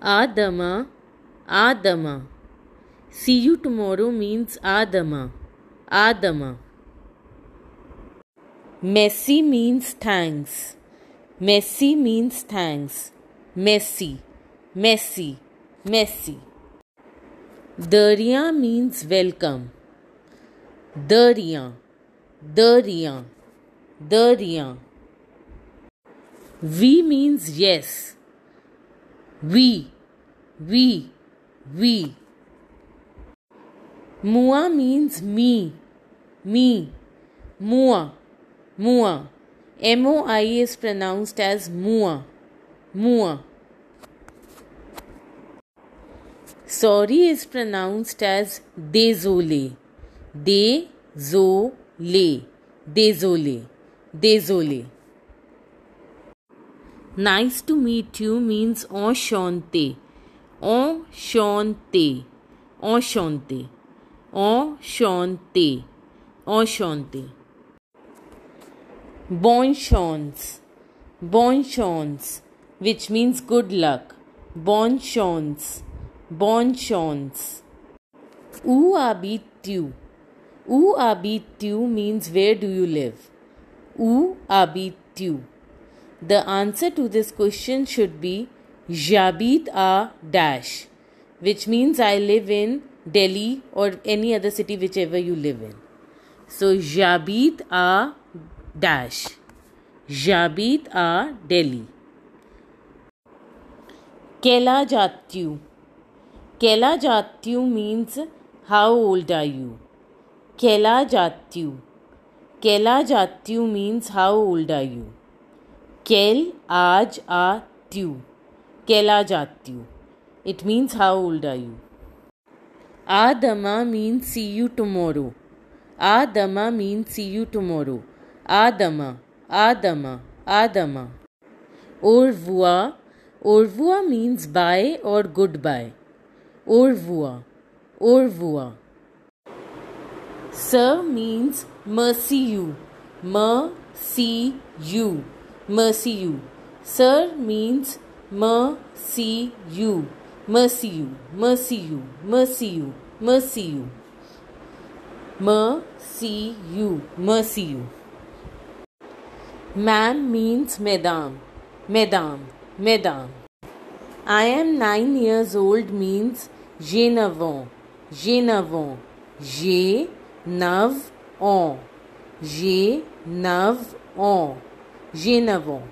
Adama, Adama. See you tomorrow means Adama, Adama. Messi means thanks. Messi means thanks. Messi, Messi, Messi. Darya means welcome. Darya, Darya, Darya. We means yes. We, we, we. Mua means me, me, mua, mua. M O I is pronounced as mua, mua. Sorry is pronounced as désolé, désolé, désolé, désolé. Nice to meet you means enchanté, enchanté, enchanté, enchanté, enchanté. Bonne chance, bonne chance, which means good luck. Où habites-tu? Où habites-tu means where do you live? Habites-tu? The answer to this question should be J'habite a dash, which means I live in Delhi or any other city, whichever you live in. So J'habite a dash. J'habite a Delhi. Kela Jatyu. Kela Jatyu means how old are you? Kela Jatyu. Kela Jatyu means how old are you? कैल आज आ त्यू। केला जाती हूँ it means how old are you आ दमा means see you tomorrow आ दमा means see you tomorrow आ दमा आ दमा आ दमा। ओरवुआ ओरवुआ मीन्स बाय और गुड बाय ओरवुआ ओरवुआ स मीन्स मर सी यू म you mercy you. Sir means mercy you. Mercy you, mercy you, mercy you, mercy you. Mercy you, mercy you. Means madam, madam, madam. I am nine years old means je n'avons, je n'avons, je n'avons, je n'avons. J'en avant.